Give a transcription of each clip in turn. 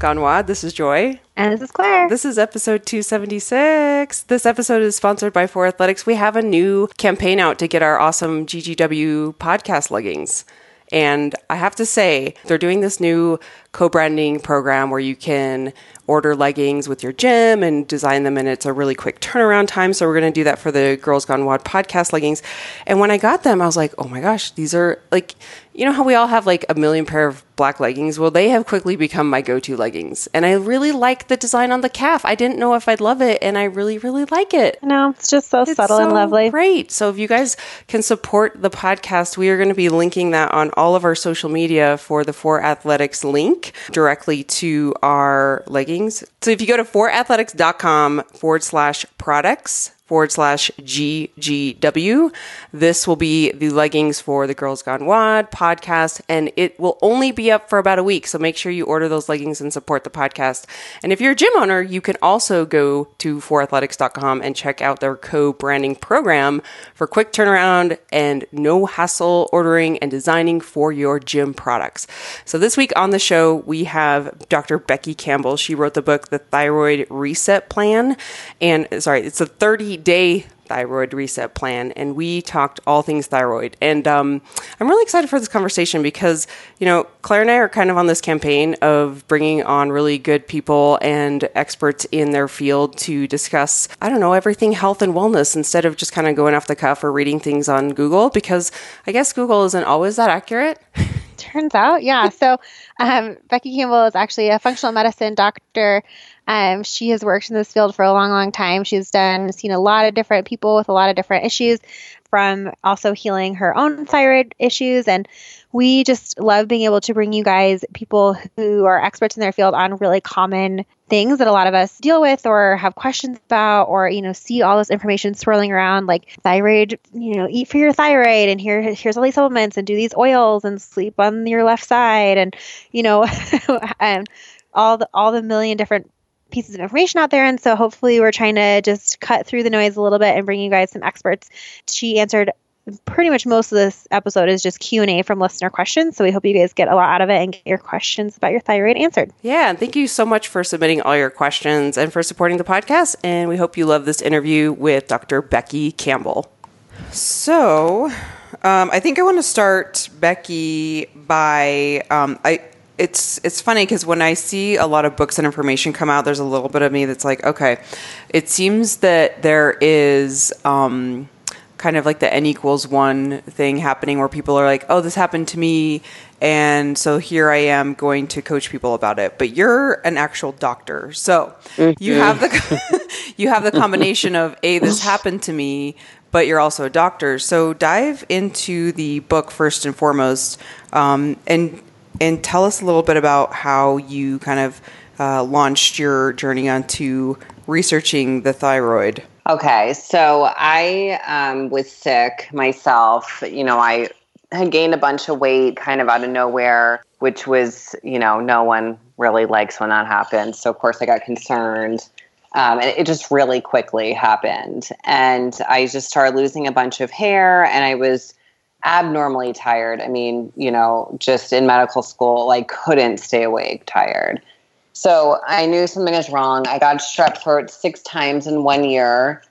Gone WOD. This is Joy. And this is Claire. This is episode 276. This episode is sponsored by For Athletics. We have a new campaign out to get our awesome GGW podcast leggings. And I have to say, they're doing this new co branding program where you can order leggings with your gym and design them, and it's a really quick turnaround time. So, we're going to do that for the Girls Gone WOD podcast leggings. And when I got them, I was like, oh my gosh, these are like, you know how we all have like a million pair of black leggings? Well, they have quickly become my go to leggings. And I really like the design on the calf. I didn't know if I'd love it, and I really, really like it. No, it's just so It's subtle and lovely. Great. So if you guys can support the podcast, we are going to be linking that on all of our social media for the For Athletics link directly to our leggings. So if you go to forathletics.com forward slash products forward slash GGW. This will be the leggings for the Girls Gone WOD podcast, and it will only be up for about a week. So make sure you order those leggings and support the podcast. And if you're a gym owner, you can also go to forathletics.com and check out their co branding program for quick turnaround and no hassle ordering and designing for your gym products. So this week on the show, we have Dr. Becky Campbell. She wrote the book, The Thyroid Reset Plan. And sorry, it's a 30 day thyroid reset plan and we talked all things thyroid and um, i'm really excited for this conversation because you know claire and i are kind of on this campaign of bringing on really good people and experts in their field to discuss i don't know everything health and wellness instead of just kind of going off the cuff or reading things on google because i guess google isn't always that accurate Turns out, yeah. So, um, Becky Campbell is actually a functional medicine doctor. Um, she has worked in this field for a long, long time. She's done, seen a lot of different people with a lot of different issues, from also healing her own thyroid issues. And we just love being able to bring you guys people who are experts in their field on really common things that a lot of us deal with or have questions about or you know see all this information swirling around like thyroid you know eat for your thyroid and here here's all these supplements and do these oils and sleep on your left side and you know and all the all the million different pieces of information out there and so hopefully we're trying to just cut through the noise a little bit and bring you guys some experts she answered pretty much most of this episode is just q&a from listener questions so we hope you guys get a lot out of it and get your questions about your thyroid answered Yeah, and thank you so much for submitting all your questions and for supporting the podcast. And we hope you love this interview with Dr. Becky Campbell. So, um, I think I want to start Becky by um, I. It's it's funny because when I see a lot of books and information come out, there's a little bit of me that's like, okay, it seems that there is. Um, kind of like the n equals one thing happening where people are like, oh, this happened to me. And so here I am going to coach people about it. But you're an actual doctor. So you have the you have the combination of A, this happened to me, but you're also a doctor. So dive into the book first and foremost, um, and and tell us a little bit about how you kind of uh, launched your journey onto researching the thyroid. Okay, so I um, was sick myself. You know, I had gained a bunch of weight kind of out of nowhere, which was, you know, no one really likes when that happens. So, of course, I got concerned. Um, and it just really quickly happened. And I just started losing a bunch of hair, and I was abnormally tired. I mean, you know, just in medical school, like couldn't stay awake tired. So I knew something was wrong. I got strep throat six times in one year.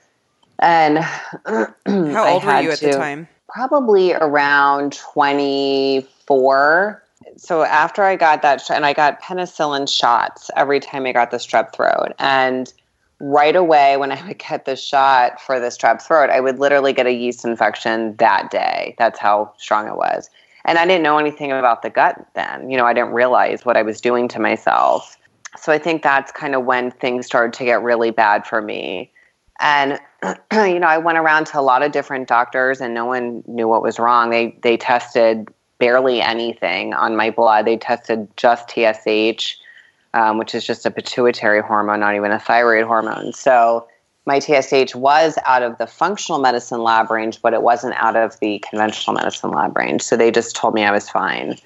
And How old were you at to- the time? Probably around 24. So after I got that, and I got penicillin shots every time I got the strep throat. And right away, when I would get the shot for the strep throat, I would literally get a yeast infection that day. That's how strong it was. And I didn't know anything about the gut then. You know, I didn't realize what I was doing to myself. So I think that's kind of when things started to get really bad for me. And you know, I went around to a lot of different doctors and no one knew what was wrong. They they tested barely anything on my blood. They tested just TSH, um, which is just a pituitary hormone, not even a thyroid hormone. So my TSH was out of the functional medicine lab range, but it wasn't out of the conventional medicine lab range. So they just told me I was fine.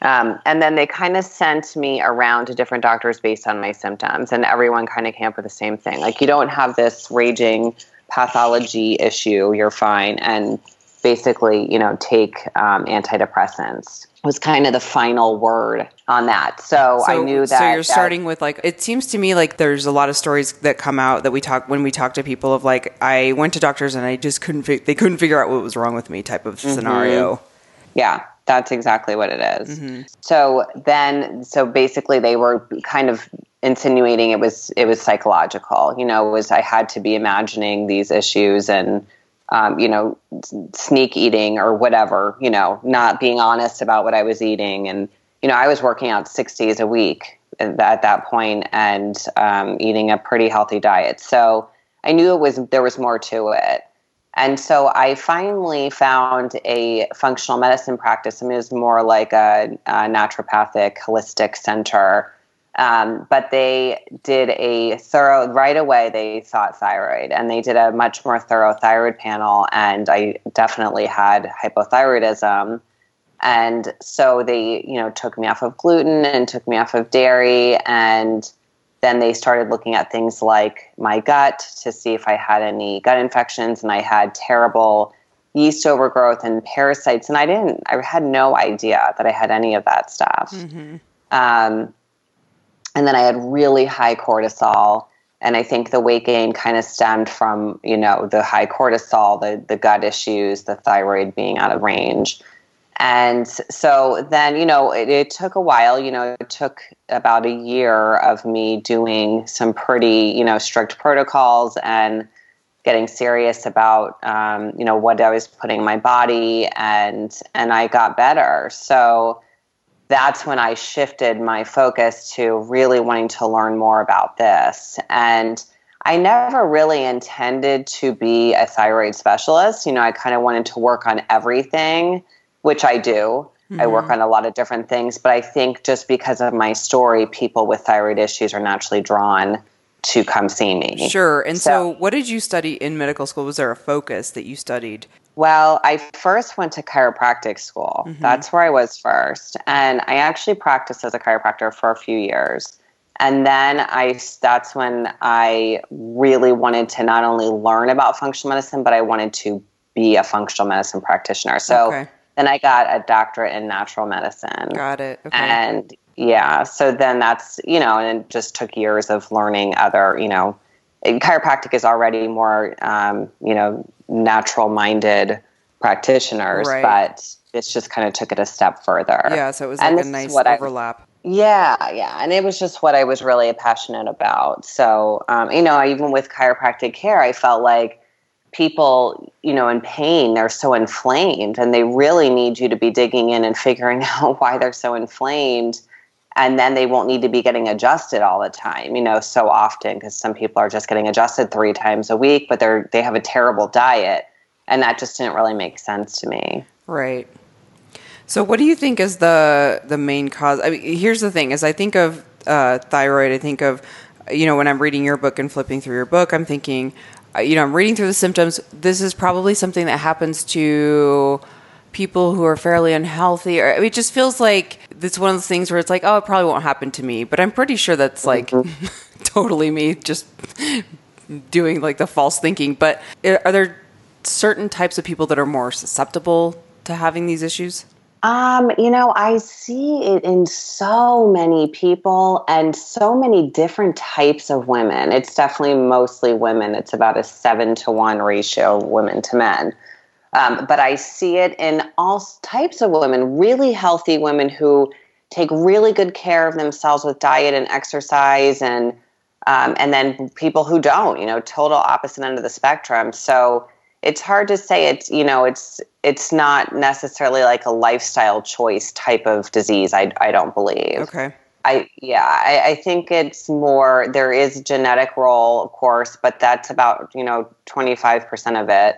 Um, and then they kind of sent me around to different doctors based on my symptoms, and everyone kind of came up with the same thing. Like, you don't have this raging pathology issue, you're fine. And basically, you know, take um, antidepressants. Was kind of the final word on that. So, I knew that. So you're that- starting with like it seems to me like there's a lot of stories that come out that we talk when we talk to people of like I went to doctors and I just couldn't fi- they couldn't figure out what was wrong with me type of Mm-hmm. scenario. Yeah, that's exactly what it is. Mm-hmm. So then, so basically, they were kind of insinuating it was it was psychological. You know, was I had to be imagining these issues and um, you know sneak eating or whatever. You know, not being honest about what I was eating, and you know, I was working out six days a week at at that point and um, eating a pretty healthy diet. So I knew it was there was more to it. And so I finally found a functional medicine practice. I mean, it was more like a, a naturopathic holistic center. Um, but they did a thorough, right away, they thought thyroid and they did a much more thorough thyroid panel. And I definitely had hypothyroidism. And so they, you know, took me off of gluten and took me off of dairy and then they started looking at things like my gut to see if I had any gut infections, and I had terrible yeast overgrowth and parasites, and I didn't. I had no idea that I had any of that stuff. Um, and then I had really high cortisol, and I think the weight gain kind of stemmed from you know the high cortisol, the the gut issues, the thyroid being out of range. And so then, you know, it, it took a while. You know, it took about a year of me doing some pretty, you know, strict protocols and getting serious about, um, you know, what I was putting in my body, and and I got better. So that's when I shifted my focus to really wanting to learn more about this. And I never really intended to be a thyroid specialist. You know, I kind of wanted to work on everything which I do. I work mm-hmm. on a lot of different things, but I think just because of my story, people with thyroid issues are naturally drawn to come see me. Sure. And so, So- what did you study in medical school? Was there a focus that you studied? Well, I first went to chiropractic school. Mm-hmm. That's where I was first. And I actually practiced as a chiropractor for a few years. And then I that's when I really wanted to not only learn about functional medicine, but I wanted to be a functional medicine practitioner. So Okay. then I got a doctorate in natural medicine. Got it. Okay. and yeah so then that's you know and it just took years of learning other you know chiropractic is already more um, you know natural minded practitioners Right. but it's just kind of took it a step further yeah. So it was and like a nice what I- overlap. yeah, yeah, and it was just what I was really passionate about. So, um, you know, even with chiropractic care, I felt like people, you know, in pain, they're so inflamed, and they really need you to be digging in and figuring out why they're so inflamed, and then they won't need to be getting adjusted all the time, you know, so often because some people are just getting adjusted three times a week, but they're they have a terrible diet, and that just didn't really make sense to me. Right. So, what do you think is the the main cause? I mean, here's the thing: is I think of uh, thyroid. I think of you know when I'm reading your book and flipping through your book, I'm thinking, uh, you know, I'm reading through the symptoms. This is probably something that happens to people who are fairly unhealthy. Or it just feels like it's one of those things where it's like, oh, it probably won't happen to me. But I'm pretty sure that's like totally me just doing like the false thinking. But are there certain types of people that are more susceptible to having these issues? Um, you know, I see it in so many people and so many different types of women. It's definitely mostly women. It's about a seven to one ratio of women to men. Um, but I see it in all types of women, really healthy women who take really good care of themselves with diet and exercise, and um, and then people who don't, you know, total opposite end of the spectrum. So it's hard to say it's you know it's it's not necessarily like a lifestyle choice type of disease. I I don't believe. Okay. I yeah, I, I think it's more there is genetic role, of course, but that's about you know twenty five percent of it,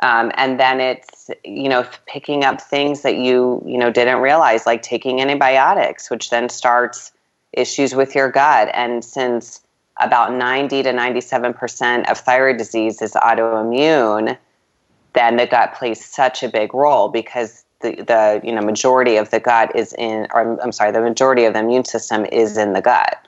um, and then it's you know picking up things that you you know didn't realize, like taking antibiotics, which then starts issues with your gut, and since about ninety to ninety seven percent of thyroid disease is autoimmune, then the gut plays such a big role because the, the you know majority of the gut is in or I'm sorry the majority of the immune system is in the gut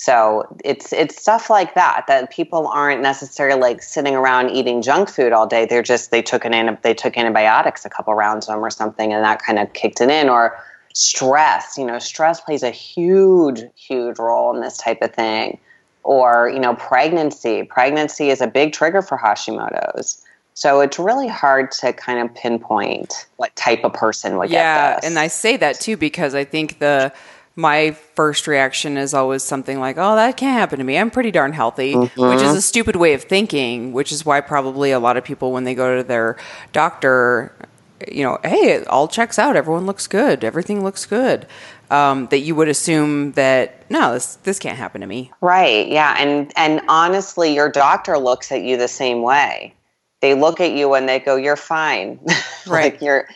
So it's it's stuff like that that people aren't necessarily like sitting around eating junk food all day. They're just they took an they took antibiotics a couple rounds of them or something, and that kind of kicked it in. Or stress, you know, stress plays a huge huge role in this type of thing. Or you know, pregnancy. Pregnancy is a big trigger for Hashimoto's. So it's really hard to kind of pinpoint what type of person would yeah, get this. and I say that too because I think the my first reaction is always something like, "Oh, that can't happen to me. I'm pretty darn healthy," Mm-hmm. which is a stupid way of thinking. Which is why probably a lot of people, when they go to their doctor, you know, hey, it all checks out. Everyone looks good. Everything looks good. Um, that you would assume that no, this this can't happen to me. Right. Yeah. And and honestly, your doctor looks at you the same way. They look at you and they go, "You're fine." Right. like you're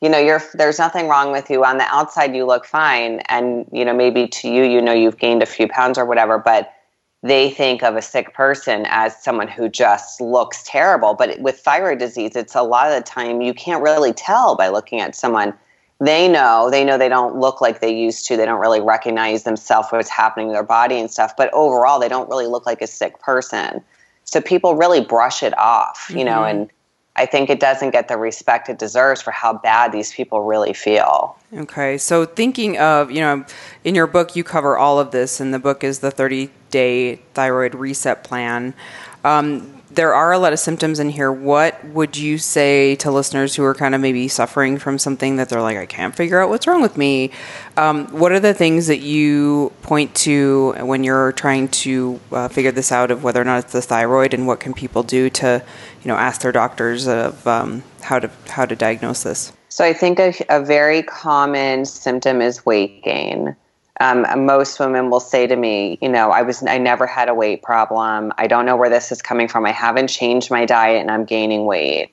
you know, you're there's nothing wrong with you. On the outside you look fine and you know, maybe to you you know you've gained a few pounds or whatever, but they think of a sick person as someone who just looks terrible. But with thyroid disease, it's a lot of the time you can't really tell by looking at someone. They know, they know they don't look like they used to. They don't really recognize themselves, what's happening to their body and stuff. But overall, they don't really look like a sick person. So people really brush it off, you know, mm-hmm. and I think it doesn't get the respect it deserves for how bad these people really feel. Okay, so thinking of, you know, in your book, you cover all of this, and the book is the 30 day thyroid reset plan. Um, there are a lot of symptoms in here. What would you say to listeners who are kind of maybe suffering from something that they're like, I can't figure out what's wrong with me? Um, what are the things that you point to when you're trying to uh, figure this out of whether or not it's the thyroid, and what can people do to, you know, ask their doctors of um, how to how to diagnose this? So I think a, a very common symptom is weight gain. Um, most women will say to me, you know, I was I never had a weight problem. I don't know where this is coming from. I haven't changed my diet and I'm gaining weight.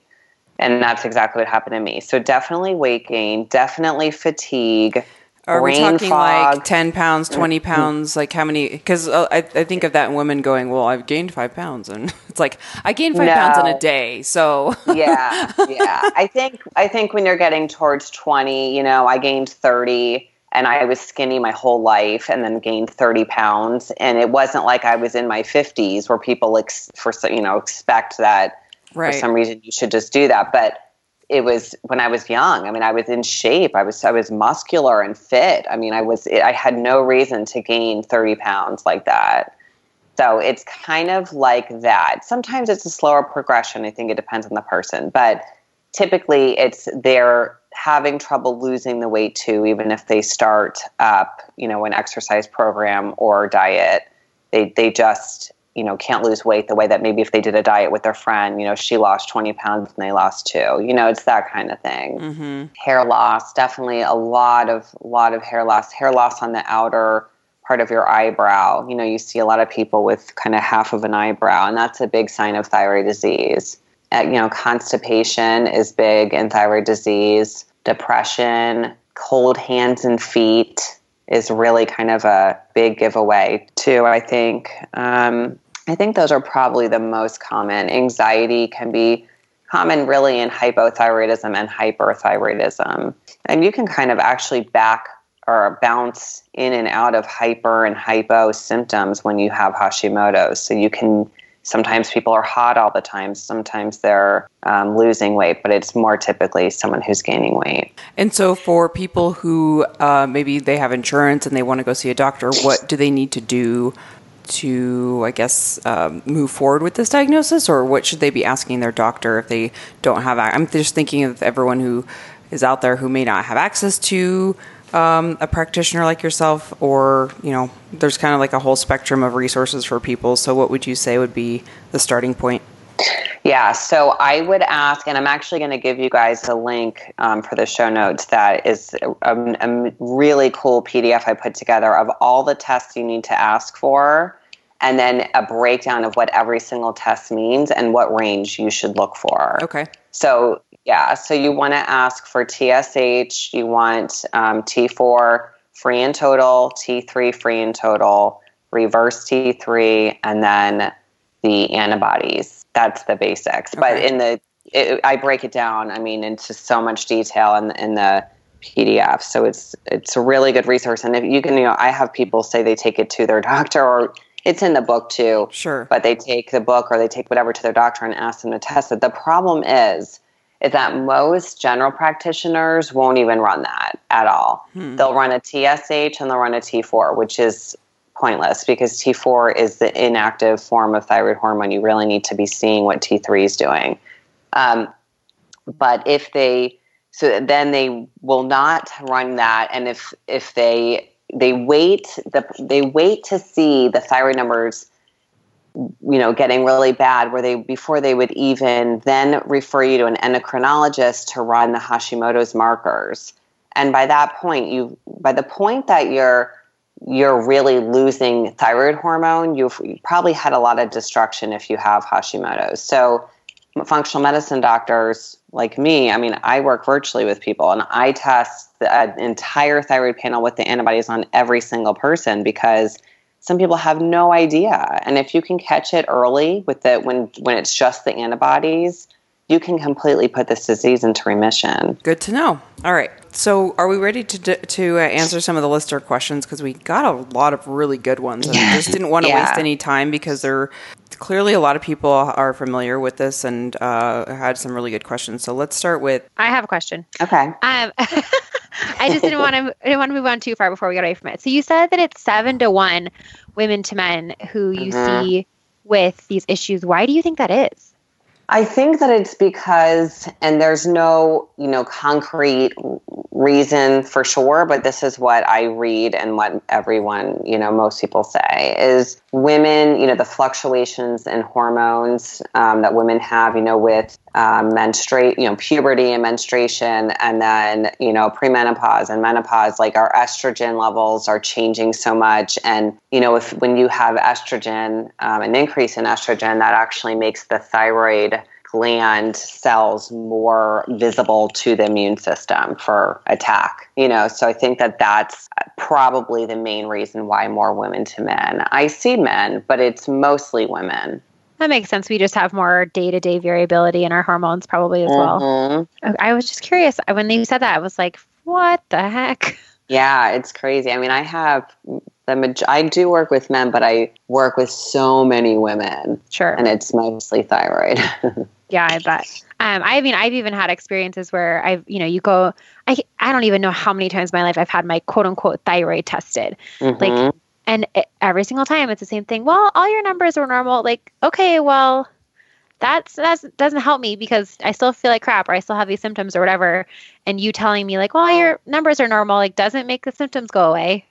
And that's exactly what happened to me. So definitely weight gain, definitely fatigue. Are we talking fog. like 10 pounds, 20 pounds? Like how many? Because uh, I, I think of that woman going, Well, I've gained five pounds. And it's like, I gained five pounds in a day. So, yeah, yeah. I think I think when you're getting towards 20, you know, I gained 30 and I was skinny my whole life and then gained 30 pounds and it wasn't like I was in my 50s where people ex- for so- you know expect that right. for some reason you should just do that, but it was when I was young. I mean, I was in shape. I was I was muscular and fit. I mean, I was I had no reason to gain 30 pounds like that. So it's kind of like that. Sometimes it's a slower progression. I think it depends on the person, but typically it's they're having trouble losing the weight too, even if they start up, you know, an exercise program or diet. They they just you know can't lose weight the way that maybe if they did a diet with their friend, you know, she lost 20 pounds and they lost two. You know, it's that kind of thing hmm hair loss definitely a lot of lot of hair loss hair loss on the outer part of your eyebrow you know you see a lot of people with kind of half of an eyebrow and that's a big sign of thyroid disease you know constipation is big in thyroid disease depression cold hands and feet is really kind of a big giveaway too i think um, i think those are probably the most common anxiety can be common really in hypothyroidism and hyperthyroidism. And you can kind of actually back or bounce in and out of hyper and hypo symptoms when you have Hashimoto's. So you can sometimes people are hot all the time, sometimes they're um, losing weight, but it's more typically someone who's gaining weight. And so, for people who uh, maybe they have insurance and they want to go see a doctor, what do they need to do to, I guess, um, move forward with this diagnosis, or what should they be asking their doctor if they don't have? I'm just thinking of everyone who is out there who may not have access to um, a practitioner like yourself, or you know, there's kind of like a whole spectrum of resources for people. So, what would you say would be the starting point? Yeah, so I would ask, and I'm actually going to give you guys a link um, for the show notes that is a, a really cool PDF I put together of all the tests you need to ask for, and then a breakdown of what every single test means and what range you should look for. Okay. So, yeah, so you want to ask for TSH, you want um, T4 free and total, T3 free and total, reverse T3, and then the antibodies. That's the basics. But in the, it, I break it down, I mean, into so much detail in, in the PDF. So it's it's a really good resource. And if you can, you know, I have people say they take it to their doctor or it's in the book too. Sure. But they take the book or they take whatever to their doctor and ask them to test it. The problem is is that most general practitioners won't even run that at all. Hmm. They'll run a TSH and they'll run a T4, which is pointless because T4 is the inactive form of thyroid hormone. You really need to be seeing what T3 is doing. Um, but if they, so then they will not run that, and if if they they wait the they wait to see the thyroid numbers you know getting really bad where they before they would even then refer you to an endocrinologist to run the Hashimoto's markers. And by that point you by the point that you're you're really losing thyroid hormone you've probably had a lot of destruction if you have Hashimoto's. So functional medicine doctors like me I mean I work virtually with people and I test the uh, entire thyroid panel with the antibodies on every single person because some people have no idea. And if you can catch it early with the when when it's just the antibodies, you can completely put this disease into remission. Good to know. All right. So, are we ready to to uh, answer some of the listener questions because we got a lot of really good ones and I just didn't want to yeah. waste any time because there clearly a lot of people are familiar with this and uh, had some really good questions. So, let's start with I have a question. Okay. Um I just didn't want to I didn't want to move on too far before we got away from it. So, you said that it's 7 to 1 women to men who you mm-hmm. see with these issues. Why do you think that is? I think that it's because, and there's no, you know, concrete reason for sure, but this is what I read and what everyone, you know, most people say is women, you know, the fluctuations in hormones um, that women have, you know, with um, menstruate, you know, puberty and menstruation, and then you know, premenopause and menopause. Like our estrogen levels are changing so much, and you know, if when you have estrogen, um, an increase in estrogen, that actually makes the thyroid gland cells more visible to the immune system for attack you know so i think that that's probably the main reason why more women to men i see men but it's mostly women that makes sense. We just have more day to day variability in our hormones, probably as mm-hmm. well. I was just curious when you said that. I was like, "What the heck?" Yeah, it's crazy. I mean, I have the I do work with men, but I work with so many women. Sure, and it's mostly thyroid. yeah, I bet. Um, I mean, I've even had experiences where I've, you know, you go, I, I don't even know how many times in my life I've had my quote unquote thyroid tested. Mm-hmm. Like and it, every single time it's the same thing. Well, all your numbers are normal. Like, okay, well, that's that's doesn't help me because I still feel like crap or I still have these symptoms or whatever. And you telling me like, well, your numbers are normal, like doesn't make the symptoms go away.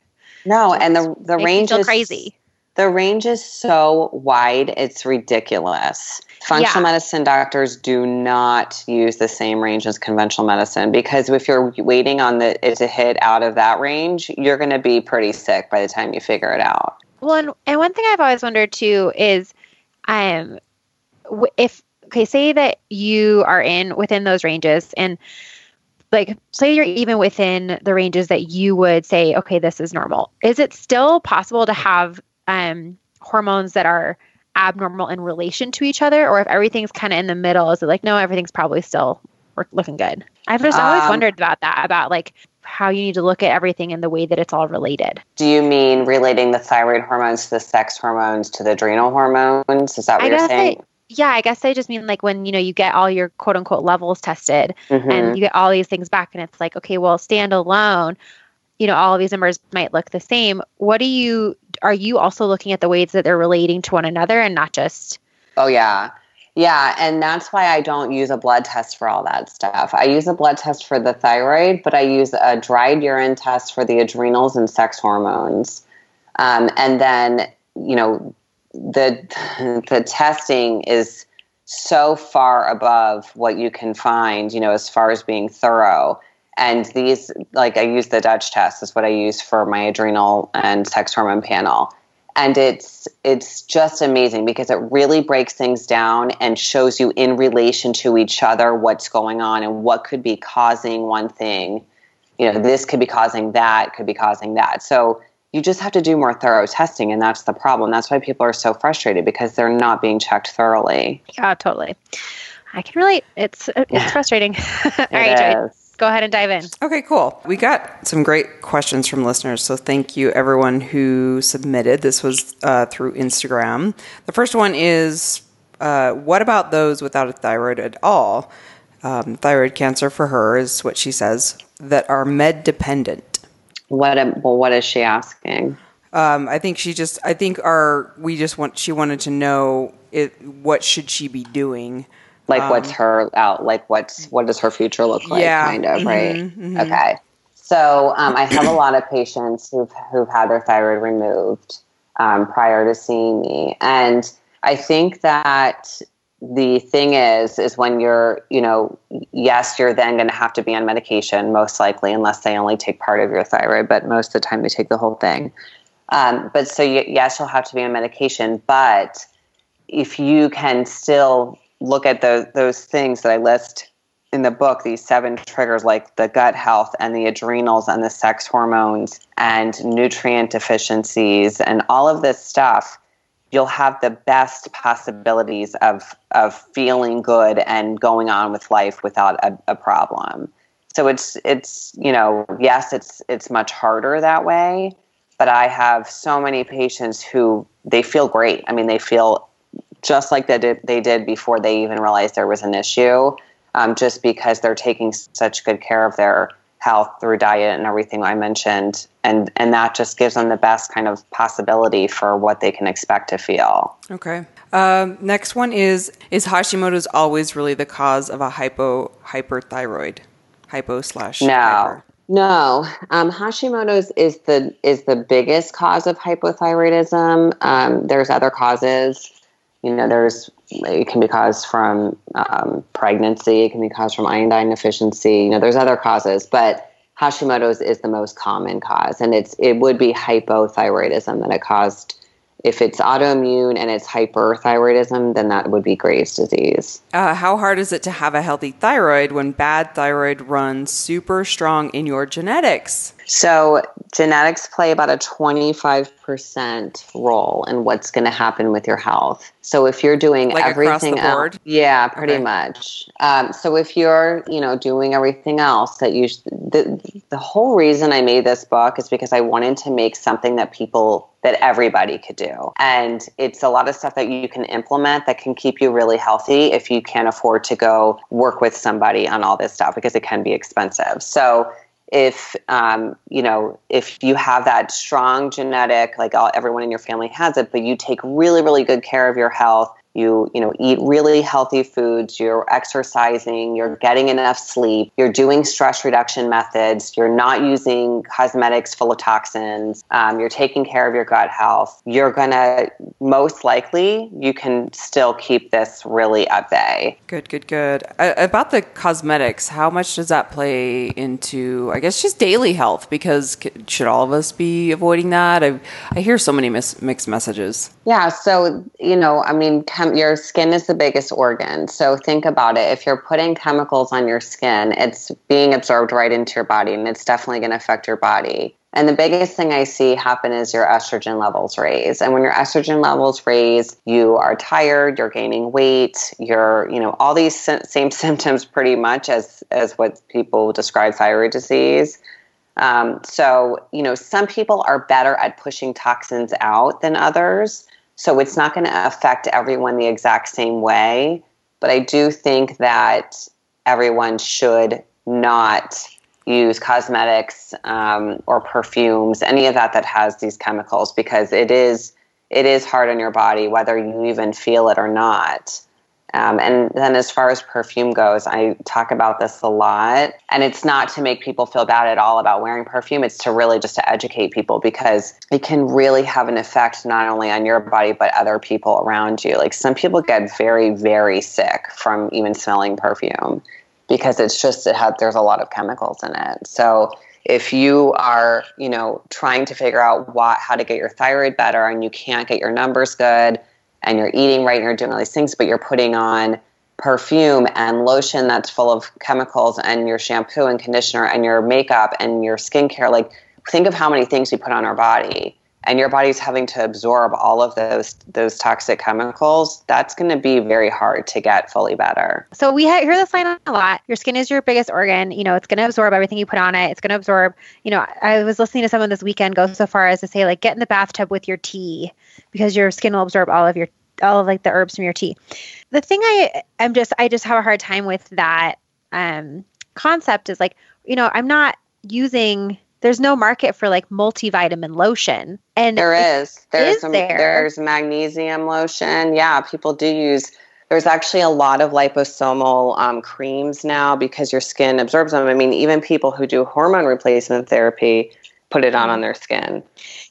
No, and the the range is crazy. The range is so wide, it's ridiculous. Functional yeah. medicine doctors do not use the same range as conventional medicine because if you're waiting on the, it to hit out of that range, you're going to be pretty sick by the time you figure it out. Well, and, and one thing I've always wondered too is, um, if okay, say that you are in within those ranges and like say you're even within the ranges that you would say okay this is normal is it still possible to have um, hormones that are abnormal in relation to each other, or if everything's kind of in the middle, is it like no, everything's probably still looking good? I've just always um, wondered about that, about like how you need to look at everything in the way that it's all related. Do you mean relating the thyroid hormones to the sex hormones to the adrenal hormones? Is that what I you're saying? I, yeah, I guess I just mean like when you know you get all your quote unquote levels tested mm-hmm. and you get all these things back, and it's like okay, well, stand alone you know all of these numbers might look the same. What do you are you also looking at the ways that they're relating to one another and not just? Oh yeah. Yeah. And that's why i don't use a blood test for all that stuff. I use a blood test for the thyroid but i use a dried urine test for the adrenals and sex hormones. Um, and then you know the the testing is so far above what you can find you know as far as being thorough and these, like I use the Dutch test, is what I use for my adrenal and sex hormone panel. And it's it's just amazing because it really breaks things down and shows you in relation to each other what's going on and what could be causing one thing. You know, this could be causing that, could be causing that. So you just have to do more thorough testing and that's the problem. That's why people are so frustrated because they're not being checked thoroughly. Yeah, totally. I can relate. It's it's frustrating. All right, go ahead and dive in. Okay, cool. We got some great questions from listeners, so thank you everyone who submitted. This was uh, through Instagram. The first one is uh, What about those without a thyroid at all? Um, thyroid cancer for her is what she says, that are med dependent. What? Well, what is she asking? Um, I think she just. I think our. We just want. She wanted to know it. What should she be doing? Like, um, what's her out? Like, what's what does her future look like? Yeah, kind of, mm-hmm, right? Mm-hmm. Okay. So, um, I have a lot of patients who've who've had their thyroid removed um, prior to seeing me, and I think that the thing is is when you're you know yes you're then going to have to be on medication most likely unless they only take part of your thyroid but most of the time they take the whole thing um, but so you, yes, you'll have to be on medication, but if you can still look at those those things that I list in the book, these seven triggers like the gut health and the adrenals and the sex hormones and nutrient deficiencies and all of this stuff, you'll have the best possibilities of of feeling good and going on with life without a, a problem. So it's it's you know yes it's it's much harder that way, but I have so many patients who they feel great. I mean, they feel just like they did, they did before they even realized there was an issue, um, just because they're taking such good care of their health through diet and everything I mentioned, and and that just gives them the best kind of possibility for what they can expect to feel. Okay. Um, next one is is Hashimoto's always really the cause of a hypo hyperthyroid, hypo slash no. Hyper. No, um, Hashimoto's is the is the biggest cause of hypothyroidism. Um, there's other causes. You know, there's it can be caused from um, pregnancy. It can be caused from iodine deficiency. You know, there's other causes, but Hashimoto's is the most common cause, and it's it would be hypothyroidism that it caused if it's autoimmune and it's hyperthyroidism, then that would be Graves' disease. Uh, how hard is it to have a healthy thyroid when bad thyroid runs super strong in your genetics? So, genetics play about a 25% role in what's going to happen with your health. So, if you're doing like everything else, yeah, pretty okay. much. Um, so, if you're, you know, doing everything else that you, the, the whole reason I made this book is because I wanted to make something that people, that everybody could do. And it's a lot of stuff that you can implement that can keep you really healthy if you can't afford to go work with somebody on all this stuff because it can be expensive. So, if um, you know if you have that strong genetic like all, everyone in your family has it but you take really really good care of your health you you know eat really healthy foods you're exercising you're getting enough sleep you're doing stress reduction methods you're not using cosmetics full of toxins um, you're taking care of your gut health you're gonna most likely you can still keep this really at bay. Good good good. Uh, about the cosmetics how much does that play into i guess just daily health? Because should all of us be avoiding that? I, I hear so many mis- mixed messages. Yeah so you know i mean chem- your skin is the biggest organ. So think about it. If you're putting chemicals on your skin, it's being absorbed right into your body and it's definitely going to affect your body. And the biggest thing I see happen is your estrogen levels raise. And when your estrogen levels raise, you are tired, you're gaining weight, you're, you know, all these same symptoms pretty much as as what people describe thyroid disease. Um, so, you know, some people are better at pushing toxins out than others. So it's not going to affect everyone the exact same way. But I do think that everyone should not use cosmetics um, or perfumes, any of that that has these chemicals, because it is it is hard on your body whether you even feel it or not. Um, and then, as far as perfume goes, I talk about this a lot. And it's not to make people feel bad at all about wearing perfume. It's to really just to educate people because it can really have an effect not only on your body, but other people around you. Like some people get very, very sick from even smelling perfume because it's just, it had, there's a lot of chemicals in it. So, if you are, you know, trying to figure out what, how to get your thyroid better and you can't get your numbers good, and you're eating right and you're doing all these things, but you're putting on perfume and lotion that's full of chemicals and your shampoo and conditioner and your makeup and your skincare. Like, think of how many things we put on our body. And your body's having to absorb all of those those toxic chemicals, that's going to be very hard to get fully better. So we hear this line a lot. Your skin is your biggest organ. You know, it's going to absorb everything you put on it. It's going to absorb. You know, I was listening to someone this weekend go so far as to say like get in the bathtub with your tea because your skin will absorb all of your all of like the herbs from your tea. The thing I I'm just I just have a hard time with that um, concept is like you know I'm not using there's no market for like multivitamin lotion. And there is. There's is there? there's magnesium lotion. Yeah, people do use there's actually a lot of liposomal um, creams now because your skin absorbs them. I mean, even people who do hormone replacement therapy put it on on their skin.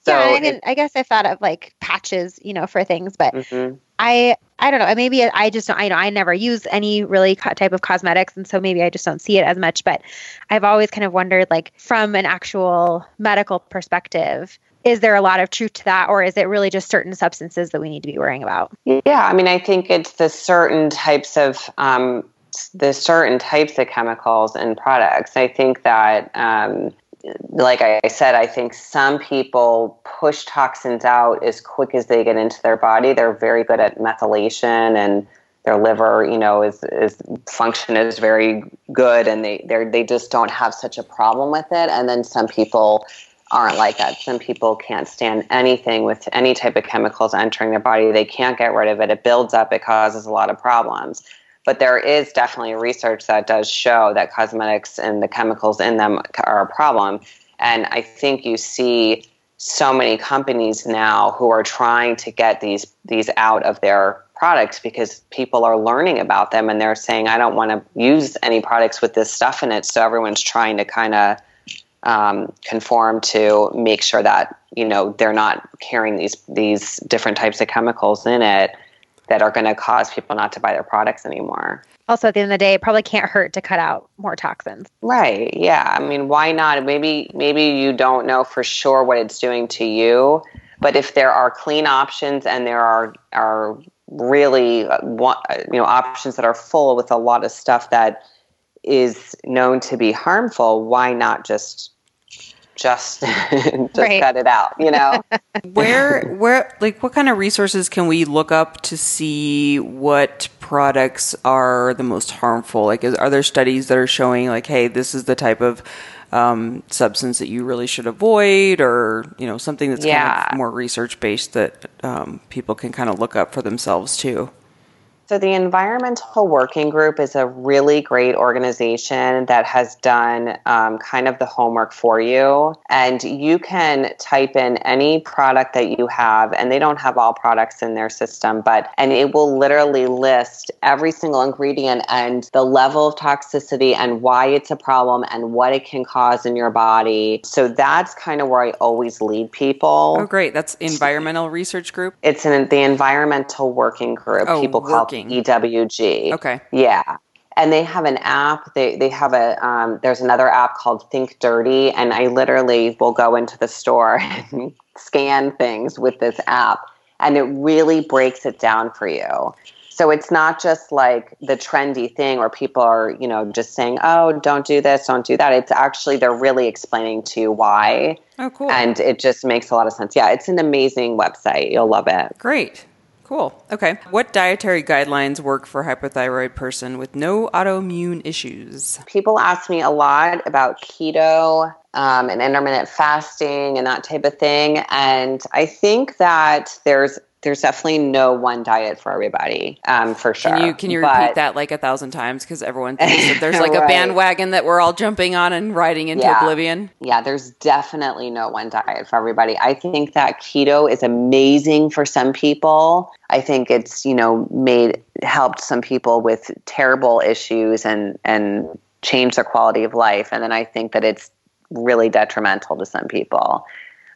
So yeah, I mean, I guess I thought of like patches, you know, for things, but mm-hmm. I I don't know. Maybe I just don't. I know I never use any really type of cosmetics, and so maybe I just don't see it as much. But I've always kind of wondered, like from an actual medical perspective, is there a lot of truth to that, or is it really just certain substances that we need to be worrying about? Yeah, I mean, I think it's the certain types of um, the certain types of chemicals and products. I think that. Um, like I said, I think some people push toxins out as quick as they get into their body. They're very good at methylation and their liver, you know, is, is function is very good and they they they just don't have such a problem with it. And then some people aren't like that. Some people can't stand anything with any type of chemicals entering their body. They can't get rid of it. It builds up. It causes a lot of problems. But there is definitely research that does show that cosmetics and the chemicals in them are a problem. And I think you see so many companies now who are trying to get these these out of their products because people are learning about them and they're saying I don't want to use any products with this stuff in it. So everyone's trying to kind of um, conform to make sure that you know they're not carrying these these different types of chemicals in it that are going to cause people not to buy their products anymore. Also, at the end of the day, it probably can't hurt to cut out more toxins. Right. Yeah. I mean, why not? Maybe maybe you don't know for sure what it's doing to you, but if there are clean options and there are are really uh, you know options that are full with a lot of stuff that is known to be harmful, why not just just just right. cut it out you know where where like what kind of resources can we look up to see what products are the most harmful like is, are there studies that are showing like hey this is the type of um, substance that you really should avoid or you know something that's yeah. kind of more research based that um, people can kind of look up for themselves too so, the Environmental Working Group is a really great organization that has done um, kind of the homework for you. And you can type in any product that you have, and they don't have all products in their system, but and it will literally list every single ingredient and the level of toxicity and why it's a problem and what it can cause in your body. So, that's kind of where I always lead people. Oh, great. That's Environmental Research Group? It's in the Environmental Working Group. Oh, people call EWG. Okay. Yeah. And they have an app. They they have a um, there's another app called Think Dirty, and I literally will go into the store and scan things with this app, and it really breaks it down for you. So it's not just like the trendy thing where people are, you know, just saying, "Oh, don't do this, don't do that." It's actually they're really explaining to you why. Oh, cool. And it just makes a lot of sense. Yeah, it's an amazing website. You'll love it. Great. Cool. Okay. What dietary guidelines work for a hypothyroid person with no autoimmune issues? People ask me a lot about keto um, and intermittent fasting and that type of thing, and I think that there's there's definitely no one diet for everybody, um, for sure. Can you can you but, repeat that like a thousand times because everyone thinks that there's like right. a bandwagon that we're all jumping on and riding into yeah. oblivion? Yeah, there's definitely no one diet for everybody. I think that keto is amazing for some people. I think it's you know made helped some people with terrible issues and and changed their quality of life, and then I think that it's really detrimental to some people.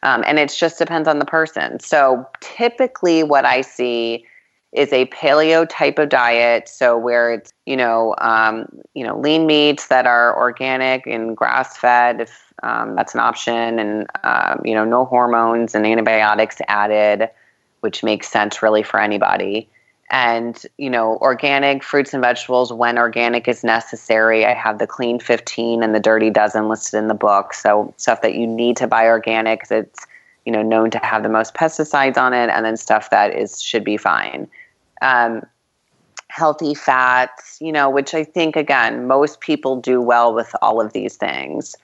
Um, and it just depends on the person. So typically, what I see is a paleo type of diet. So where it's you know um, you know lean meats that are organic and grass fed, if um, that's an option, and um, you know no hormones and antibiotics added, which makes sense really for anybody and you know organic fruits and vegetables when organic is necessary i have the clean 15 and the dirty dozen listed in the book so stuff that you need to buy organic it's you know known to have the most pesticides on it, and then stuff that is should be fine. Um, healthy fats, you know, which I think again most people do well with all of these things.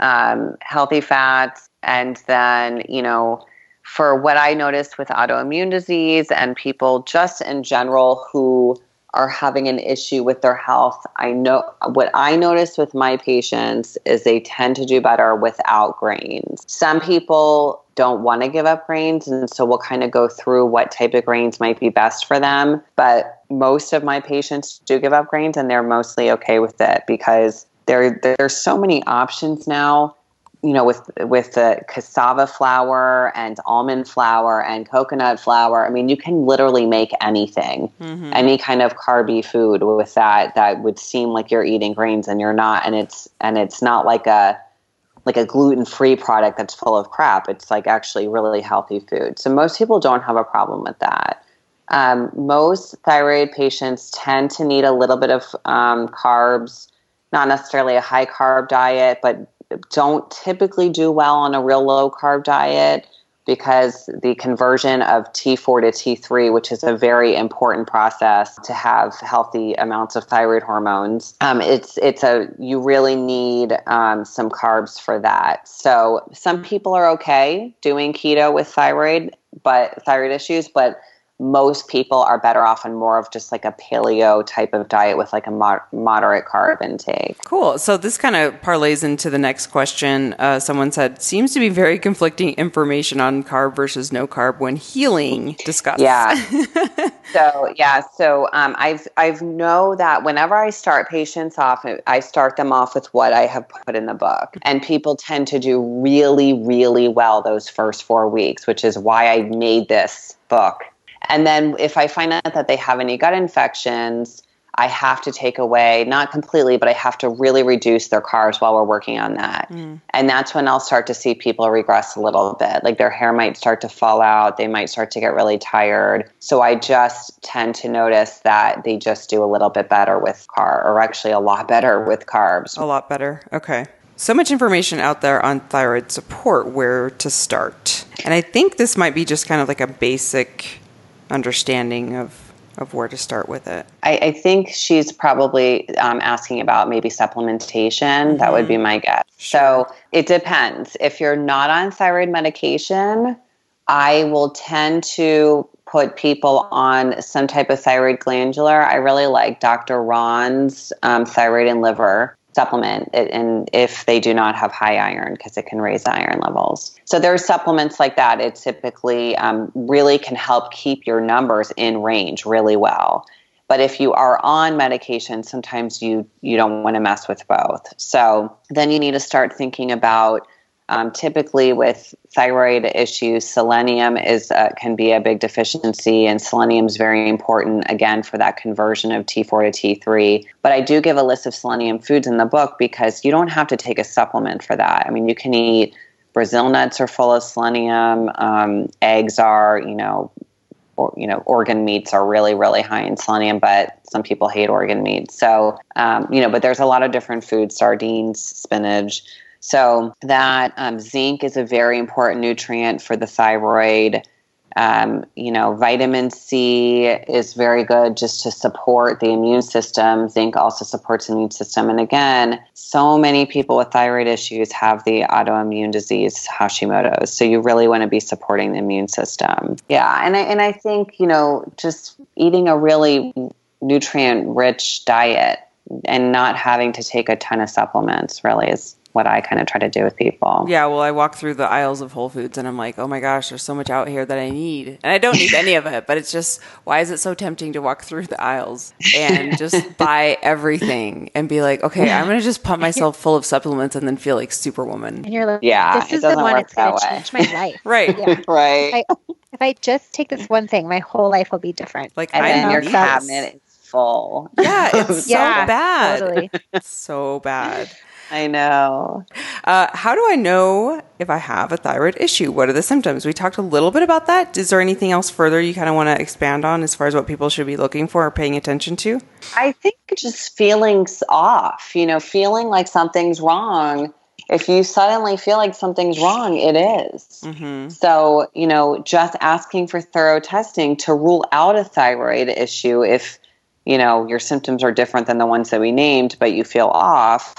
Um, healthy fats, and then you know for what I noticed with autoimmune disease and people just in general who are having an issue with their health, I know what I notice with my patients is they tend to do better without grains. Some people don't want to give up grains, and so we'll kind of go through what type of grains might be best for them. But most of my patients do give up grains, and they're mostly okay with it because there there's so many options now you know, with with the cassava flour and almond flour and coconut flour. I mean, you can literally make anything, mm-hmm. any kind of carby food with that that would seem like you're eating grains and you're not. And it's and it's not like a like a gluten free product that's full of crap. It's like actually really healthy food. So most people don't have a problem with that. Um, most thyroid patients tend to need a little bit of um, carbs, not necessarily a high carb diet, but don't typically do well on a real low carb diet because the conversion of T4 to T3, which is a very important process to have healthy amounts of thyroid hormones, um, it's it's a you really need um, some carbs for that. So some people are okay doing keto with thyroid, but thyroid issues, but most people are better off on more of just like a paleo type of diet with like a mod- moderate carb intake. Cool. So this kind of parlays into the next question. Uh, someone said, seems to be very conflicting information on carb versus no carb when healing. Discuss. Yeah. so yeah. So um, I've I've know that whenever I start patients off, I start them off with what I have put in the book, and people tend to do really really well those first four weeks, which is why I made this book and then if I find out that they have any gut infections, I have to take away, not completely, but I have to really reduce their carbs while we're working on that. Mm. And that's when I'll start to see people regress a little bit. Like their hair might start to fall out, they might start to get really tired. So I just tend to notice that they just do a little bit better with carb, or actually a lot better with carbs. A lot better. Okay. So much information out there on thyroid support, where to start. And I think this might be just kind of like a basic understanding of of where to start with it. I, I think she's probably um, asking about maybe supplementation. Mm-hmm. That would be mm-hmm. my guess. Sure. So it depends. If you're not on thyroid medication, I will tend to put people on some type of thyroid glandular. I really like Dr. Ron's um, thyroid and liver supplement and if they do not have high iron because it can raise iron levels. So there are supplements like that. It typically um, really can help keep your numbers in range really well. But if you are on medication sometimes you you don't want to mess with both. So then you need to start thinking about um, typically, with thyroid issues, selenium is uh, can be a big deficiency, and selenium is very important again for that conversion of T4 to T3. But I do give a list of selenium foods in the book because you don't have to take a supplement for that. I mean, you can eat Brazil nuts are full of selenium. Um, eggs are, you know, or, you know, organ meats are really, really high in selenium, but some people hate organ meat. So, um, you know, but there's a lot of different foods: sardines, spinach. So that um, zinc is a very important nutrient for the thyroid. Um, you know, vitamin C is very good just to support the immune system. Zinc also supports the immune system. And again, so many people with thyroid issues have the autoimmune disease Hashimoto's. So you really want to be supporting the immune system. Yeah, and I and I think you know just eating a really nutrient rich diet and not having to take a ton of supplements really is what I kind of try to do with people. Yeah, well, I walk through the aisles of Whole Foods and I'm like, oh my gosh, there's so much out here that I need. And I don't need any of it, but it's just, why is it so tempting to walk through the aisles and just buy everything and be like, okay, I'm going to just pump myself full of supplements and then feel like Superwoman. And you're like, yeah, this is the one that's going to change my life. right. Yeah. right. If I, if I, just take this one thing, my whole life will be different. Like, and then your cabinet is full. Yeah, it's so yeah, bad. Totally. It's so bad. I know. Uh, how do I know if I have a thyroid issue? What are the symptoms? We talked a little bit about that. Is there anything else further you kind of want to expand on as far as what people should be looking for or paying attention to? I think just feelings off, you know, feeling like something's wrong if you suddenly feel like something's wrong, it is. Mm-hmm. So, you know, just asking for thorough testing to rule out a thyroid issue if, you know, your symptoms are different than the ones that we named, but you feel off.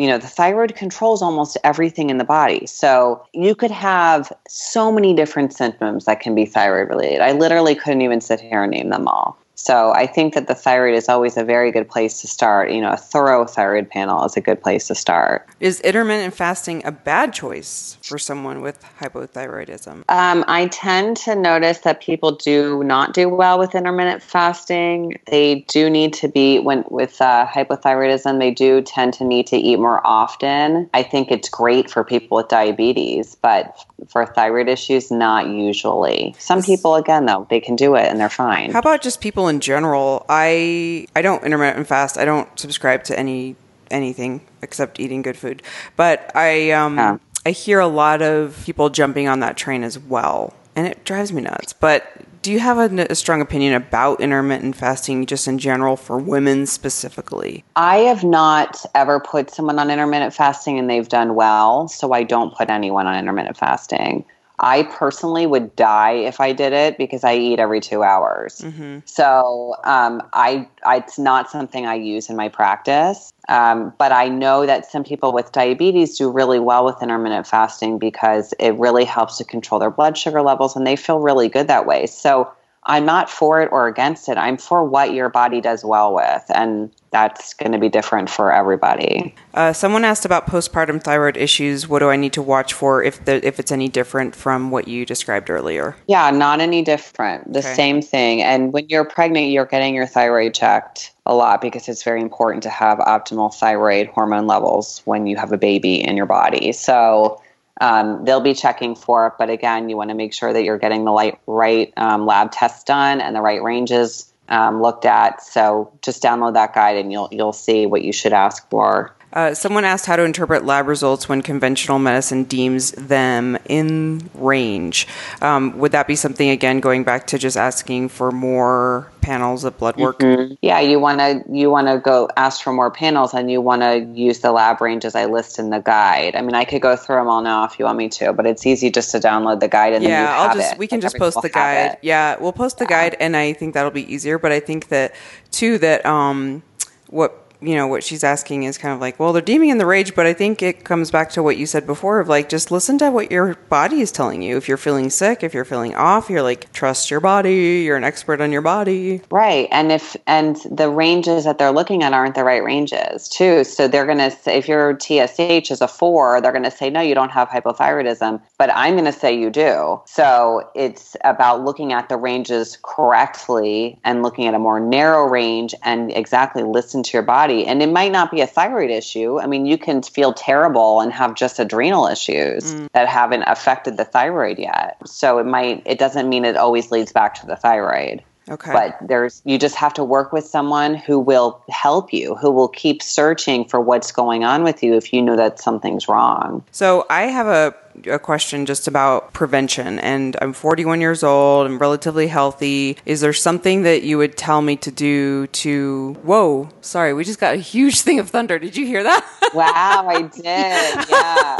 You know, the thyroid controls almost everything in the body. So you could have so many different symptoms that can be thyroid related. I literally couldn't even sit here and name them all. So I think that the thyroid is always a very good place to start. You know, a thorough thyroid panel is a good place to start. Is intermittent fasting a bad choice for someone with hypothyroidism? Um, I tend to notice that people do not do well with intermittent fasting. They do need to be when with uh, hypothyroidism. They do tend to need to eat more often. I think it's great for people with diabetes, but for thyroid issues, not usually. Some people, again, though, they can do it and they're fine. How about just people in general? I I don't intermittent fast. I don't subscribe to any anything except eating good food. But I um Yeah. I hear a lot of people jumping on that train as well, and it drives me nuts. But do you have a, a strong opinion about intermittent fasting just in general for women specifically? I have not ever put someone on intermittent fasting and they've done well, so I don't put anyone on intermittent fasting. I personally would die if I did it because I eat every two hours. So um, I, I, it's not something I use in my practice. Um, but I know that some people with diabetes do really well with intermittent fasting because it really helps to control their blood sugar levels and they feel really good that way. So I'm not for it or against it. I'm for what your body does well with. And that's going to be different for everybody. Uh, someone asked about postpartum thyroid issues. What do I need to watch for if the, if it's any different from what you described earlier? Yeah, not any different. The Okay. same thing. And when you're pregnant, you're getting your thyroid checked a lot because it's very important to have optimal thyroid hormone levels when you have a baby in your body. So um, they'll be checking for it. But again, you want to make sure that you're getting the light, right um, lab tests done and the right ranges um, looked at. So just download that guide and you'll you'll see what you should ask for. Uh, someone asked how to interpret lab results when conventional medicine deems them in range. Um, would that be something again going back to just asking for more panels of blood work? Yeah, you want to you want to go ask for more panels, and you want to use the lab ranges I list in the guide. I mean, I could go through them all now if you want me to, but it's easy just to download the guide and then you Yeah, I'll just it. we can Like, just post the guide. Yeah, we'll post the guide, and I think that'll be easier. But I think that too that um, what you know what she's asking is kind of like, well, they're deeming in the rage, but I think it comes back to what you said before of like just listen to what your body is telling you. If you're feeling sick, if you're feeling off, you're like trust your body. You're an expert on your body. Right, and if and the ranges that they're looking at aren't the right ranges too. So they're going to say if your TSH is a four, they're going to say no, you don't have hypothyroidism. But I'm going to say you do. So it's about looking at the ranges correctly and looking at a more narrow range and exactly listen to your body. And it might not be a thyroid issue. I mean, you can feel terrible and have just adrenal issues mm. that haven't affected the thyroid yet. So it might. It doesn't mean it always leads back to the thyroid Okay. but there's you just have to work with someone who will help you who will keep searching for what's going on with you if you know that something's wrong So I have a, a question just about prevention, and I'm 41 years old. I'm relatively healthy. Is there something that you would tell me to do to? Whoa, sorry, we just got a huge thing of thunder. Did you hear that? wow i did yeah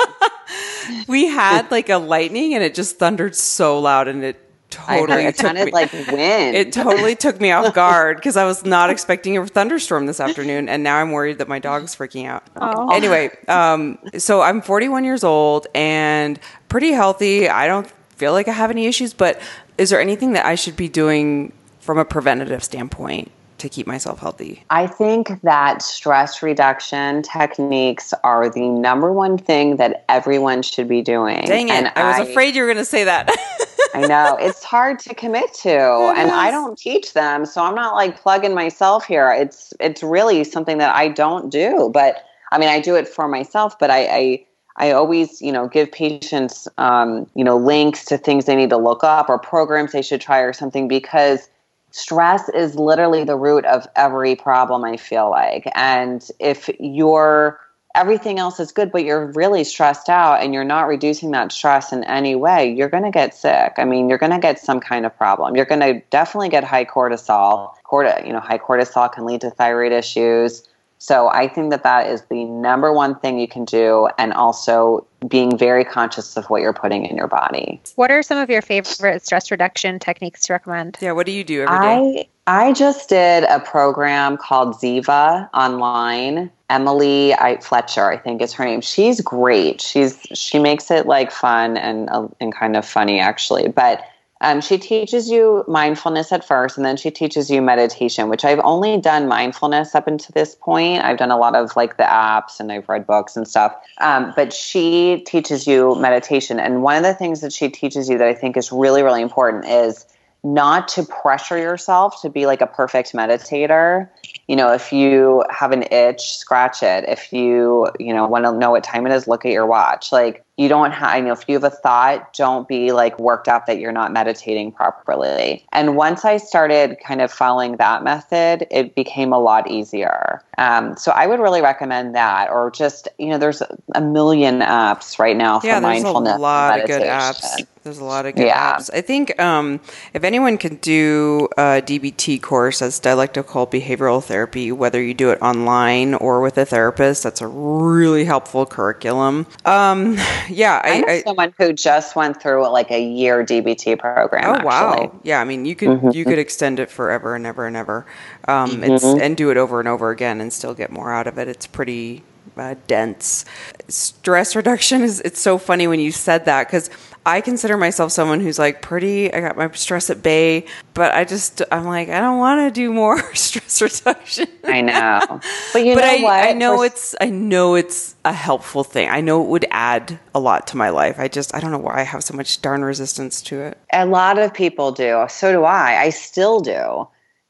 we had like a lightning, and it just thundered so loud, and it totally it took sounded me. like wind it totally took me off guard because I was not expecting a thunderstorm this afternoon, and now I'm worried that my dog's freaking out. Oh. Anyway, um, so I'm 41 years old and pretty healthy. I don't feel like I have any issues, but is there anything that I should be doing from a preventative standpoint to keep myself healthy? I think that stress reduction techniques are the number one thing that everyone should be doing. Dang it! And I was afraid you were going to say that. I know it's hard to commit to, and I don't teach them, so I'm not like plugging myself here. It's it's really something that I don't do, but I mean, I do it for myself, but I. I I always, you know, give patients, um, you know, links to things they need to look up or programs they should try or something because stress is literally the root of every problem. I feel like, and if you're everything else is good, but you're really stressed out and you're not reducing that stress in any way, you're going to get sick. I mean, you're going to get some kind of problem. You're going to definitely get high cortisol. Corti- you know, high cortisol can lead to thyroid issues. So I think that that is the number one thing you can do, and also being very conscious of what you're putting in your body. What are some of your favorite stress reduction techniques to recommend? Yeah, what do you do every day? I I just did a program called Ziva online. Emily I, Fletcher, I think is her name. She's great. She's she makes it like fun and uh, and kind of funny actually, but um, she teaches you mindfulness at first, and then she teaches you meditation, which I've only done mindfulness up until this point. I've done a lot of like the apps and I've read books and stuff. Um, but she teaches you meditation. And one of the things that she teaches you that I think is really, really important is not to pressure yourself to be like a perfect meditator. You know, if you have an itch, scratch it. If you, you know, want to know what time it is, look at your watch. Like you don't have, you know, if you have a thought, don't be like worked up that you're not meditating properly. And once I started kind of following that method, it became a lot easier. Um, so I would really recommend that, or just, you know, there's a million apps right now for yeah, there's mindfulness. a lot of good apps. There's a lot of good Yeah. apps. I think um, if anyone can do a DBT course, that's dialectical behavioral therapy, whether you do it online or with a therapist, that's a really helpful curriculum. Um, yeah, I know I, I someone who just went through like a year DBT program. Oh wow! Yeah, I mean, you could you could extend it forever and ever and ever, um, it's and do it over and over again and still get more out of it. It's pretty uh, dense. Stress reduction is it's so funny when you said that because I consider myself someone who's like pretty. I got my stress at bay, but I just I'm like I don't want to do more stress reduction. I know, but you but know I, what? I know For- it's I know it's a helpful thing. I know it would add a lot to my life. I just I don't know why I have so much darn resistance to it. a lot of people do. So do I. I still do.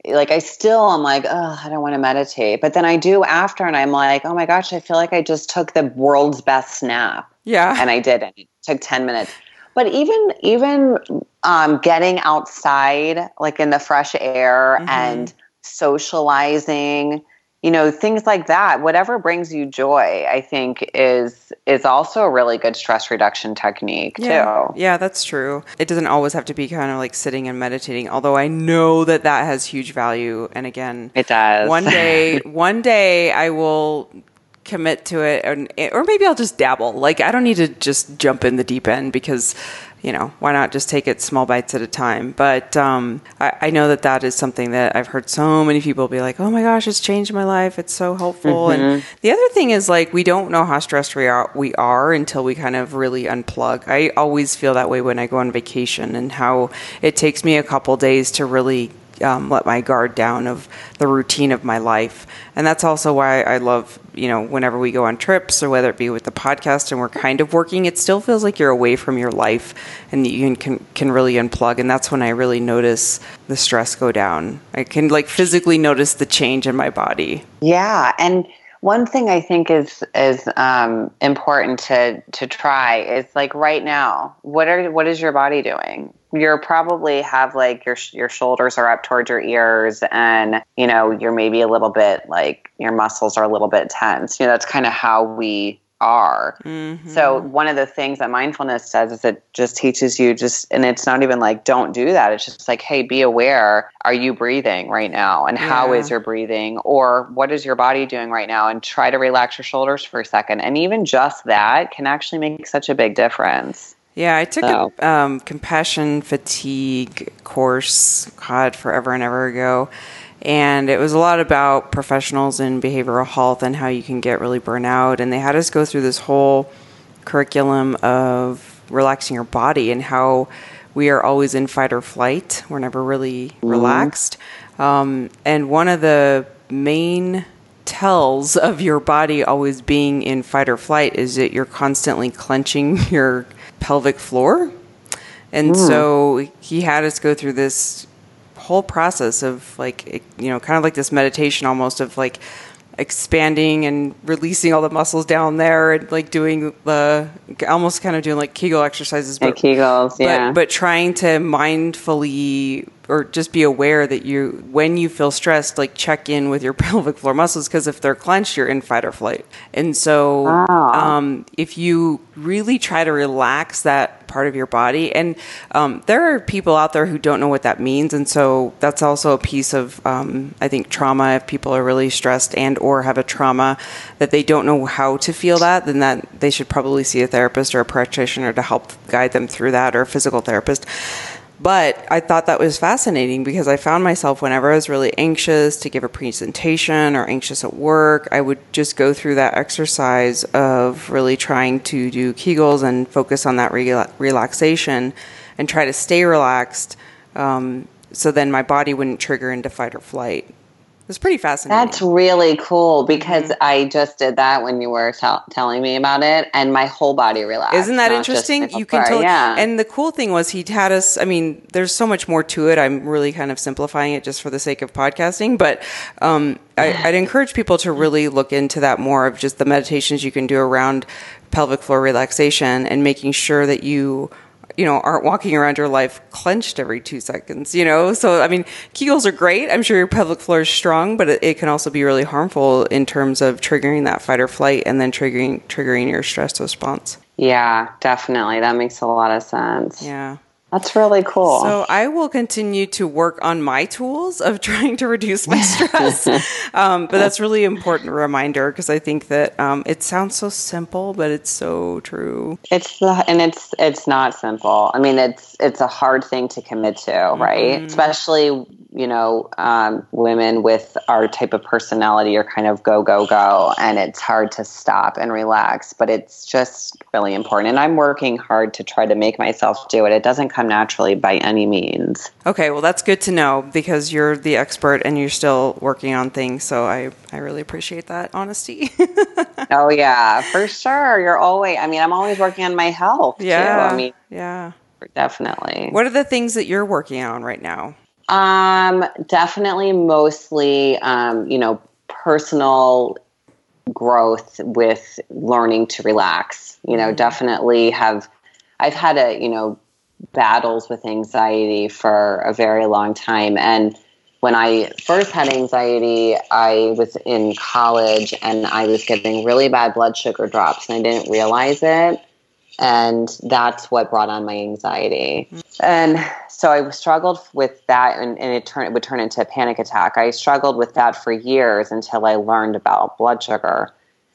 Like I still I'm like, oh, I don't want to meditate. But then I do after and I'm like, oh my gosh, I feel like I just took the world's best nap. Yeah. And I didn't. It took 10 minutes. But even even um, getting outside, like in the fresh air and socializing, you know, things like that, whatever brings you joy, I think is is also a really good stress reduction technique Yeah, too. yeah, that's true. It doesn't always have to be kind of like sitting and meditating, although I know that that has huge value. And again, It does. one day, one day I will commit to it, and, or maybe I'll just dabble. Like I don't need to just jump in the deep end because, you know, why not just take it small bites at a time? But um, I, I know that that is something that I've heard so many people be like, "Oh my gosh, it's changed my life. It's so helpful." And the other thing is like we don't know how stressed we are, we are until we kind of really unplug. I always feel that way when I go on vacation, and how it takes me a couple days to really um, let my guard down of the routine of my life. And that's also why I love, you know, whenever we go on trips or whether it be with the podcast and we're kind of working, it still feels like you're away from your life and you can, can, really unplug. And that's when I really notice the stress go down. I can like physically notice the change in my body. Yeah, and one thing I think is is um, important to to try is like right now, what are what is your body doing? You're probably have like your your shoulders are up towards your ears, and you know you're maybe a little bit like your muscles are a little bit tense. You know that's kind of how we are. Mm-hmm. So one of the things that mindfulness does is it just teaches you just and it's not even like don't do that. It's just like hey, be aware. Are you breathing right now? And how Yeah. is your breathing? Or what is your body doing right now? And try to relax your shoulders for a second. And even just that can actually make such a big difference. Yeah, I took So- a um, compassion fatigue course, God, forever and ever ago. And it was a lot about professionals in behavioral health and how you can get really burnt out. And they had us go through this whole curriculum of relaxing your body and how we are always in fight or flight. We're never really relaxed. Um, and one of the main tells of your body always being in fight or flight is that you're constantly clenching your pelvic floor. And hmm. so he had us go through this whole process of like, you know, kind of like this meditation almost of like expanding and releasing all the muscles down there and like doing the almost kind of doing like Kegel exercises, Like but Kegels, yeah. but, but trying to mindfully or just be aware that you when you feel stressed like check in with your pelvic floor muscles because if they're clenched you're in fight or flight. And so um, if you really try to relax that part of your body and um, there are people out there who don't know what that means and so that's also a piece of um, i think trauma. If people are really stressed and or have a trauma that they don't know how to feel that then that they should probably see a therapist or a practitioner to help guide them through that or a physical therapist but I thought that was fascinating because I found myself whenever I was really anxious to give a presentation or anxious at work, I would just go through that exercise of really trying to do Kegels and focus on that rela- relaxation and try to stay relaxed. Um, so then my body wouldn't trigger into fight or flight. It's pretty fascinating. That's really cool because mm-hmm. I just did that when you were t- telling me about it, and my whole body relaxed. Isn't that interesting? You can tell. Yeah. And the cool thing was he had us. I mean, there's so much more to it. I'm really kind of simplifying it just for the sake of podcasting, but um, I, I'd encourage people to really look into that more of just the meditations you can do around pelvic floor relaxation and making sure that you you know, aren't walking around your life clenched every two seconds, you know? So, I mean, Kegels are great. I'm sure your pelvic floor is strong, but it, it, can also be really harmful in terms of triggering that fight or flight and then triggering, triggering your stress response. Yeah, definitely. That makes a lot of sense. Yeah. That's really cool. So I will continue to work on my tools of trying to reduce my stress. um, but that's really important reminder because I think that um, it sounds so simple, but it's so true. It's the, and it's it's not simple. I mean, it's it's a hard thing to commit to, right? Mm-hmm. Especially you know, um, women with our type of personality are kind of go, go, go, and it's hard to stop and relax, but it's just really important. And I'm working hard to try to make myself do it. It doesn't come naturally by any means. Okay, well, that's good to know because you're the expert and you're still working on things. So I, I really appreciate that honesty. oh, yeah, for sure. You're always, I mean, I'm always working on my health. Yeah. Too. I mean, yeah. Definitely. What are the things that you're working on right now? Um, definitely mostly, um, you know, personal growth with learning to relax. You know, mm-hmm. definitely have, I've had a, you know, battles with anxiety for a very long time. And when I first had anxiety, I was in college and I was getting really bad blood sugar drops and I didn't realize it. And that's what brought on my anxiety. And so I struggled with that, and, and it, turn, it would turn into a panic attack. I struggled with that for years until I learned about blood sugar.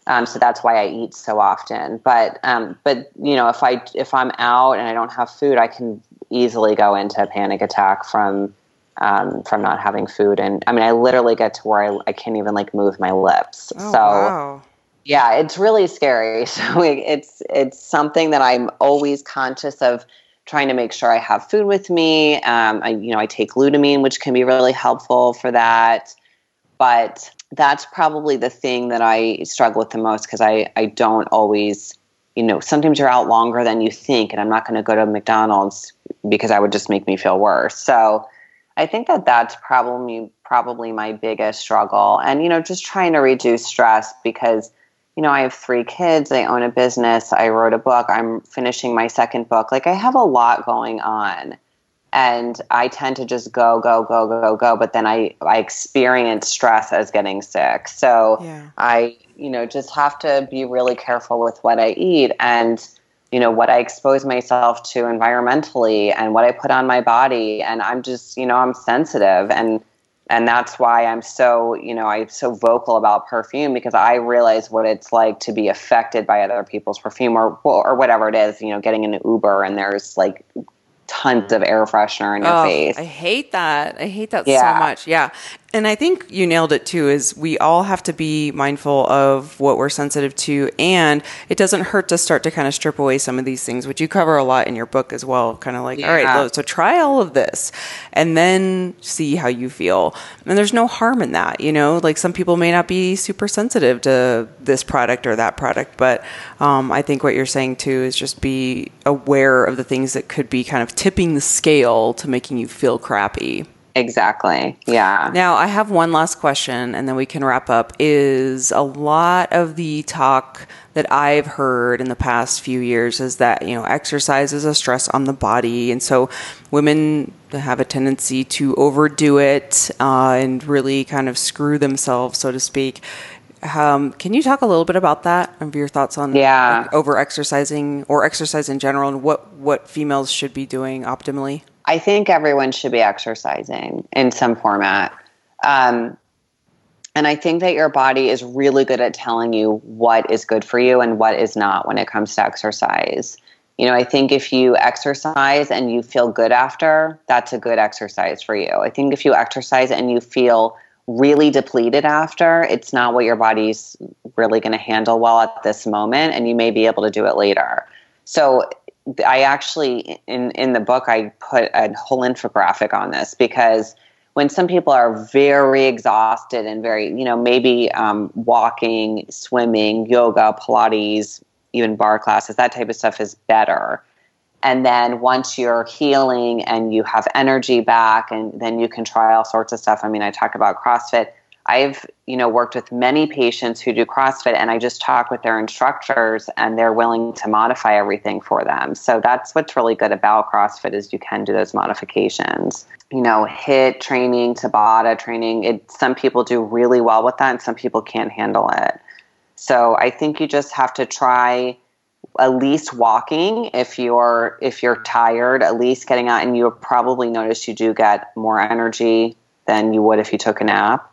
Um, so that's why I eat so often. But um, but you know, if I if I'm out and I don't have food, I can easily go into a panic attack from um, from not having food. And I mean, I literally get to where I, I can't even like move my lips. Oh, so wow. Yeah, it's really scary. So it's it's something that I'm always conscious of trying to make sure I have food with me. Um, I, you know, I take glutamine, which can be really helpful for that. But that's probably the thing that I struggle with the most because I, I don't always, you know, sometimes you're out longer than you think, and I'm not going to go to McDonald's because that would just make me feel worse. So I think that that's probably probably my biggest struggle, and you know, just trying to reduce stress because you know, I have three kids, I own a business, I wrote a book, I'm finishing my second book. Like I have a lot going on. And I tend to just go, go, go, go, go. But then I, I experience stress as getting sick. So yeah. I, you know, just have to be really careful with what I eat and, you know, what I expose myself to environmentally and what I put on my body. And I'm just, you know, I'm sensitive. And and that's why I'm so you know I'm so vocal about perfume because I realize what it's like to be affected by other people's perfume or or whatever it is you know getting an Uber and there's like tons of air freshener in your oh, face. I hate that. I hate that yeah. so much. Yeah. And I think you nailed it too is we all have to be mindful of what we're sensitive to and it doesn't hurt to start to kind of strip away some of these things which you cover a lot in your book as well kind of like yeah. all right so try all of this and then see how you feel. And there's no harm in that, you know? Like some people may not be super sensitive to this product or that product, but um, I think what you're saying too is just be aware of the things that could be kind of tipping the scale to making you feel crappy. Exactly. Yeah. Now, I have one last question and then we can wrap up. Is a lot of the talk that I've heard in the past few years is that, you know, exercise is a stress on the body. And so women have a tendency to overdo it uh, and really kind of screw themselves, so to speak. Um, can you talk a little bit about that? Of your thoughts on yeah. over exercising or exercise in general, and what what females should be doing optimally? I think everyone should be exercising in some format. Um, and I think that your body is really good at telling you what is good for you and what is not when it comes to exercise. You know, I think if you exercise and you feel good after, that's a good exercise for you. I think if you exercise and you feel really depleted after, it's not what your body's really going to handle well at this moment, and you may be able to do it later. So I actually in in the book I put a whole infographic on this because when some people are very exhausted and very you know maybe um, walking, swimming, yoga, Pilates, even barre classes, that type of stuff is better. And then once you're healing and you have energy back, and then you can try all sorts of stuff. I mean, I talk about CrossFit I've, you know, worked with many patients who do CrossFit and I just talk with their instructors and they're willing to modify everything for them. So that's what's really good about CrossFit is you can do those modifications. You know, HIIT training, Tabata training, it some people do really well with that and some people can't handle it. So I think you just have to try at least walking if you're if you're tired, at least getting out and you'll probably notice you do get more energy than you would if you took a nap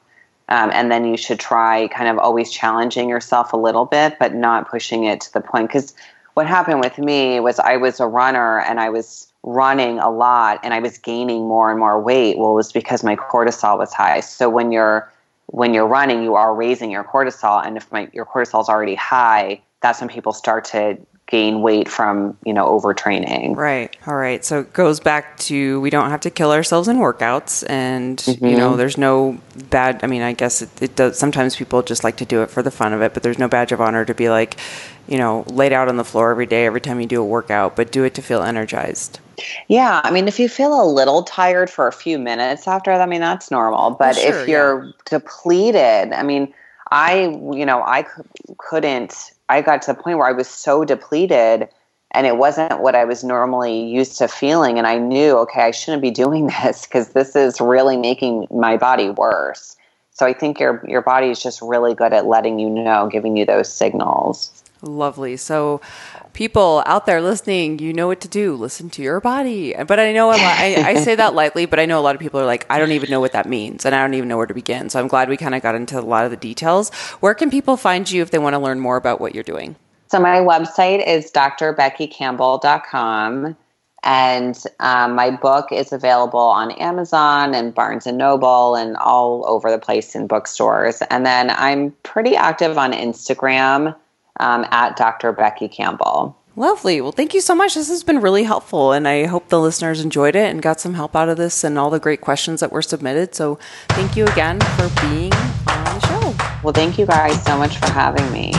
um, and then you should try kind of always challenging yourself a little bit, but not pushing it to the point. Because what happened with me was I was a runner and I was running a lot and I was gaining more and more weight. Well, it was because my cortisol was high. So when you're when you're running, you are raising your cortisol, and if my, your cortisol is already high, that's when people start to gain weight from you know overtraining right all right so it goes back to we don't have to kill ourselves in workouts and mm-hmm. you know mm-hmm. there's no bad i mean i guess it, it, does sometimes people just like to do it for the fun of it but there's no badge of honor to be like you know laid out on the floor every day every time you do a workout but do it to feel energized yeah i mean if you feel a little tired for a few minutes after that i mean that's normal but sure, if you're yeah. depleted i mean i you know i couldn't I got to the point where I was so depleted and it wasn't what I was normally used to feeling. And I knew, okay, I shouldn't be doing this because this is really making my body worse. So I think your your body is just really good at letting you know, giving you those signals. Lovely. So people out there listening, you know what to do. Listen to your body. But I know I, I say that lightly, but I know a lot of people are like, I don't even know what that means, and I don't even know where to begin. So I'm glad we kind of got into a lot of the details. Where can people find you if they want to learn more about what you're doing? So my website is drbeckycampbell.com. And um, my book is available on Amazon and Barnes and Noble and all over the place in bookstores. And then I'm pretty active on Instagram um, at Dr. Becky Campbell. Lovely. Well, thank you so much. This has been really helpful, and I hope the listeners enjoyed it and got some help out of this and all the great questions that were submitted. So, thank you again for being on the show. Well, thank you guys so much for having me.